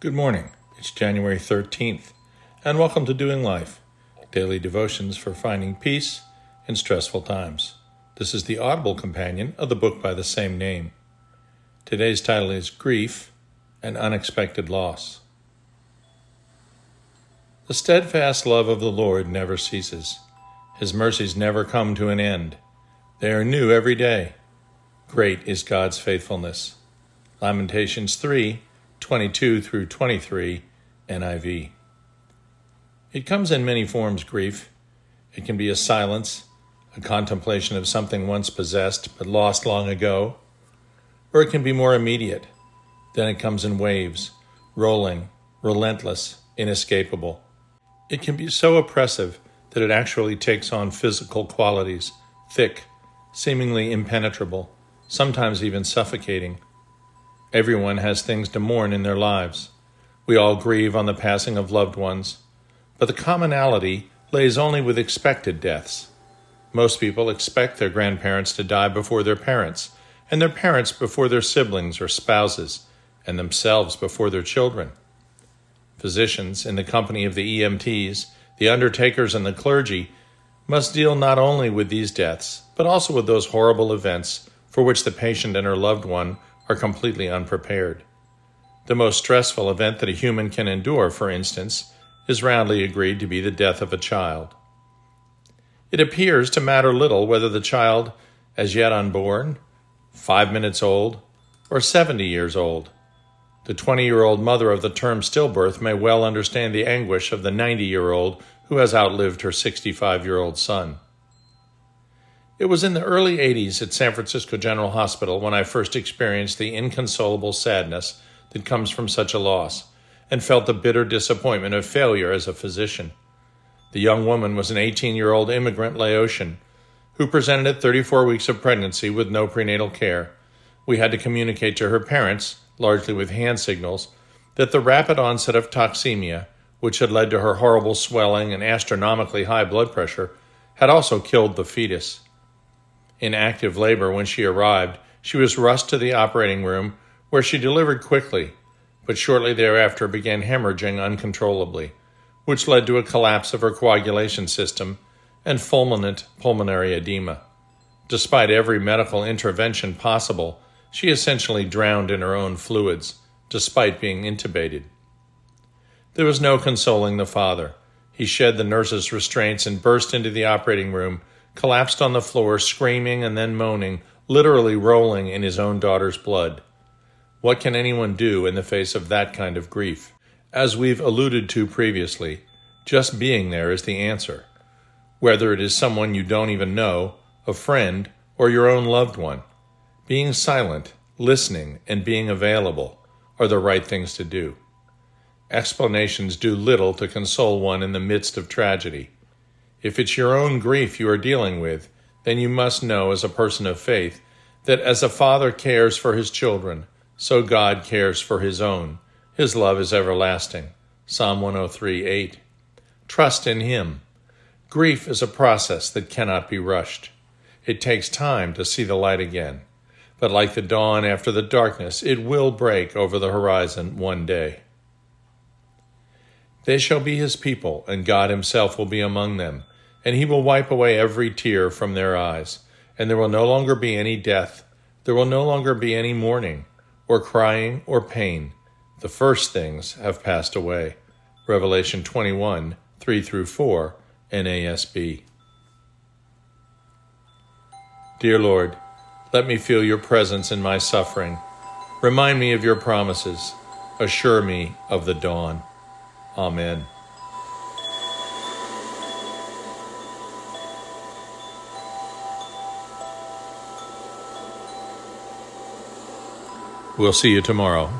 Good morning. It's January 13th, and welcome to Doing Life, daily devotions for finding peace in stressful times. This is the audible companion of the book by the same name. Today's title is Grief and Unexpected Loss. The steadfast love of the Lord never ceases. His mercies never come to an end. They are new every day. Great is God's faithfulness. Lamentations 3 22 through 23, NIV. It comes in many forms, grief. It can be a silence, a contemplation of something once possessed but lost long ago, or it can be more immediate. Then it comes in waves, rolling, relentless, inescapable. It can be so oppressive that it actually takes on physical qualities, thick, seemingly impenetrable, sometimes even suffocating Everyone has things to mourn in their lives. We all grieve on the passing of loved ones, but the commonality lays only with expected deaths. Most people expect their grandparents to die before their parents, and their parents before their siblings or spouses, and themselves before their children. Physicians, in the company of the EMTs, the undertakers, and the clergy, must deal not only with these deaths, but also with those horrible events for which the patient and her loved one are completely unprepared. The most stressful event that a human can endure, for instance, is roundly agreed to be the death of a child. It appears to matter little whether the child, as yet unborn, five minutes old, or 70 years old. The 20 year old mother of the term stillbirth may well understand the anguish of the 90 year old who has outlived her 65 year old son. It was in the early 80s at San Francisco General Hospital when I first experienced the inconsolable sadness that comes from such a loss and felt the bitter disappointment of failure as a physician. The young woman was an 18 year old immigrant Laotian who presented at 34 weeks of pregnancy with no prenatal care. We had to communicate to her parents, largely with hand signals, that the rapid onset of toxemia, which had led to her horrible swelling and astronomically high blood pressure, had also killed the fetus in active labor when she arrived, she was rushed to the operating room where she delivered quickly, but shortly thereafter began hemorrhaging uncontrollably, which led to a collapse of her coagulation system and fulminant pulmonary edema. Despite every medical intervention possible, she essentially drowned in her own fluids, despite being intubated. There was no consoling the father. He shed the nurse's restraints and burst into the operating room collapsed on the floor, screaming and then moaning, literally rolling in his own daughter's blood. What can anyone do in the face of that kind of grief? As we've alluded to previously, just being there is the answer. Whether it is someone you don't even know, a friend, or your own loved one, being silent, listening, and being available are the right things to do. Explanations do little to console one in the midst of tragedy. If it's your own grief you are dealing with, then you must know as a person of faith that as a father cares for his children, so God cares for his own. His love is everlasting. Psalm 103 8. Trust in him. Grief is a process that cannot be rushed. It takes time to see the light again. But like the dawn after the darkness, it will break over the horizon one day. They shall be his people, and God himself will be among them and he will wipe away every tear from their eyes, and there will no longer be any death, there will no longer be any mourning, or crying, or pain. The first things have passed away. Revelation 21 3 through 4, NASB. Dear Lord, let me feel your presence in my suffering. Remind me of your promises. Assure me of the dawn. Amen. We'll see you tomorrow.